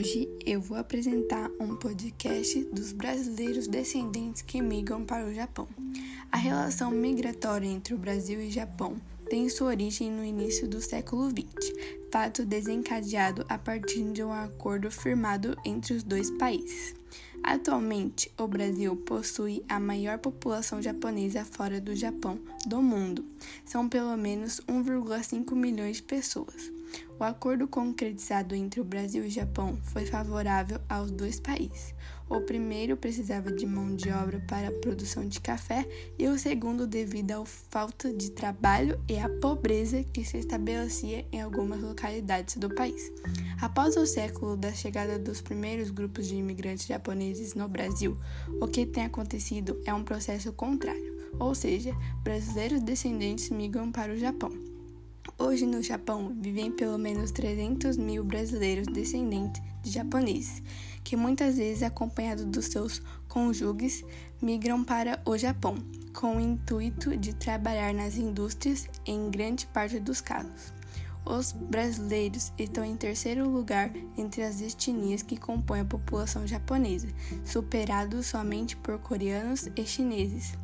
Hoje eu vou apresentar um podcast dos brasileiros descendentes que migram para o Japão. A relação migratória entre o Brasil e Japão tem sua origem no início do século XX, fato desencadeado a partir de um acordo firmado entre os dois países. Atualmente, o Brasil possui a maior população japonesa fora do Japão do mundo. São pelo menos 1,5 milhões de pessoas. O acordo concretizado entre o Brasil e o Japão foi favorável aos dois países. O primeiro precisava de mão de obra para a produção de café e o segundo devido à falta de trabalho e à pobreza que se estabelecia em algumas localidades do país. Após o século da chegada dos primeiros grupos de imigrantes japoneses no Brasil, o que tem acontecido é um processo contrário, ou seja, brasileiros descendentes migram para o Japão. Hoje no Japão vivem pelo menos 300 mil brasileiros descendentes de japoneses, que muitas vezes, acompanhados dos seus cônjuges, migram para o Japão, com o intuito de trabalhar nas indústrias em grande parte dos casos. Os brasileiros estão em terceiro lugar entre as etnias que compõem a população japonesa, superados somente por coreanos e chineses.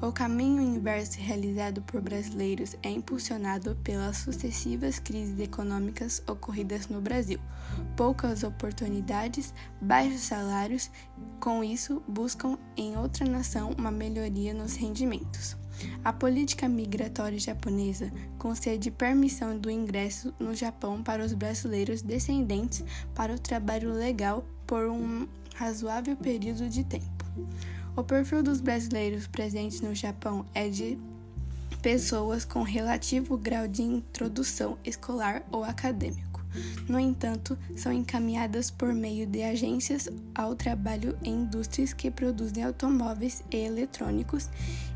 O caminho inverso realizado por brasileiros é impulsionado pelas sucessivas crises econômicas ocorridas no Brasil, poucas oportunidades, baixos salários, com isso buscam em outra nação uma melhoria nos rendimentos. A política migratória japonesa concede permissão do ingresso no Japão para os brasileiros descendentes para o trabalho legal por um razoável período de tempo. O perfil dos brasileiros presentes no Japão é de pessoas com relativo grau de introdução escolar ou acadêmico. No entanto, são encaminhadas por meio de agências ao trabalho em indústrias que produzem automóveis e eletrônicos.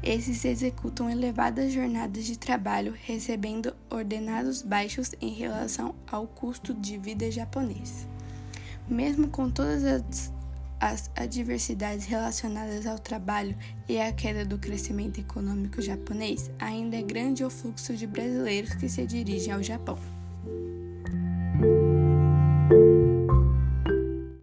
Esses executam elevadas jornadas de trabalho, recebendo ordenados baixos em relação ao custo de vida japonês. Mesmo com todas as as adversidades relacionadas ao trabalho e a queda do crescimento econômico japonês, ainda é grande o fluxo de brasileiros que se dirigem ao Japão.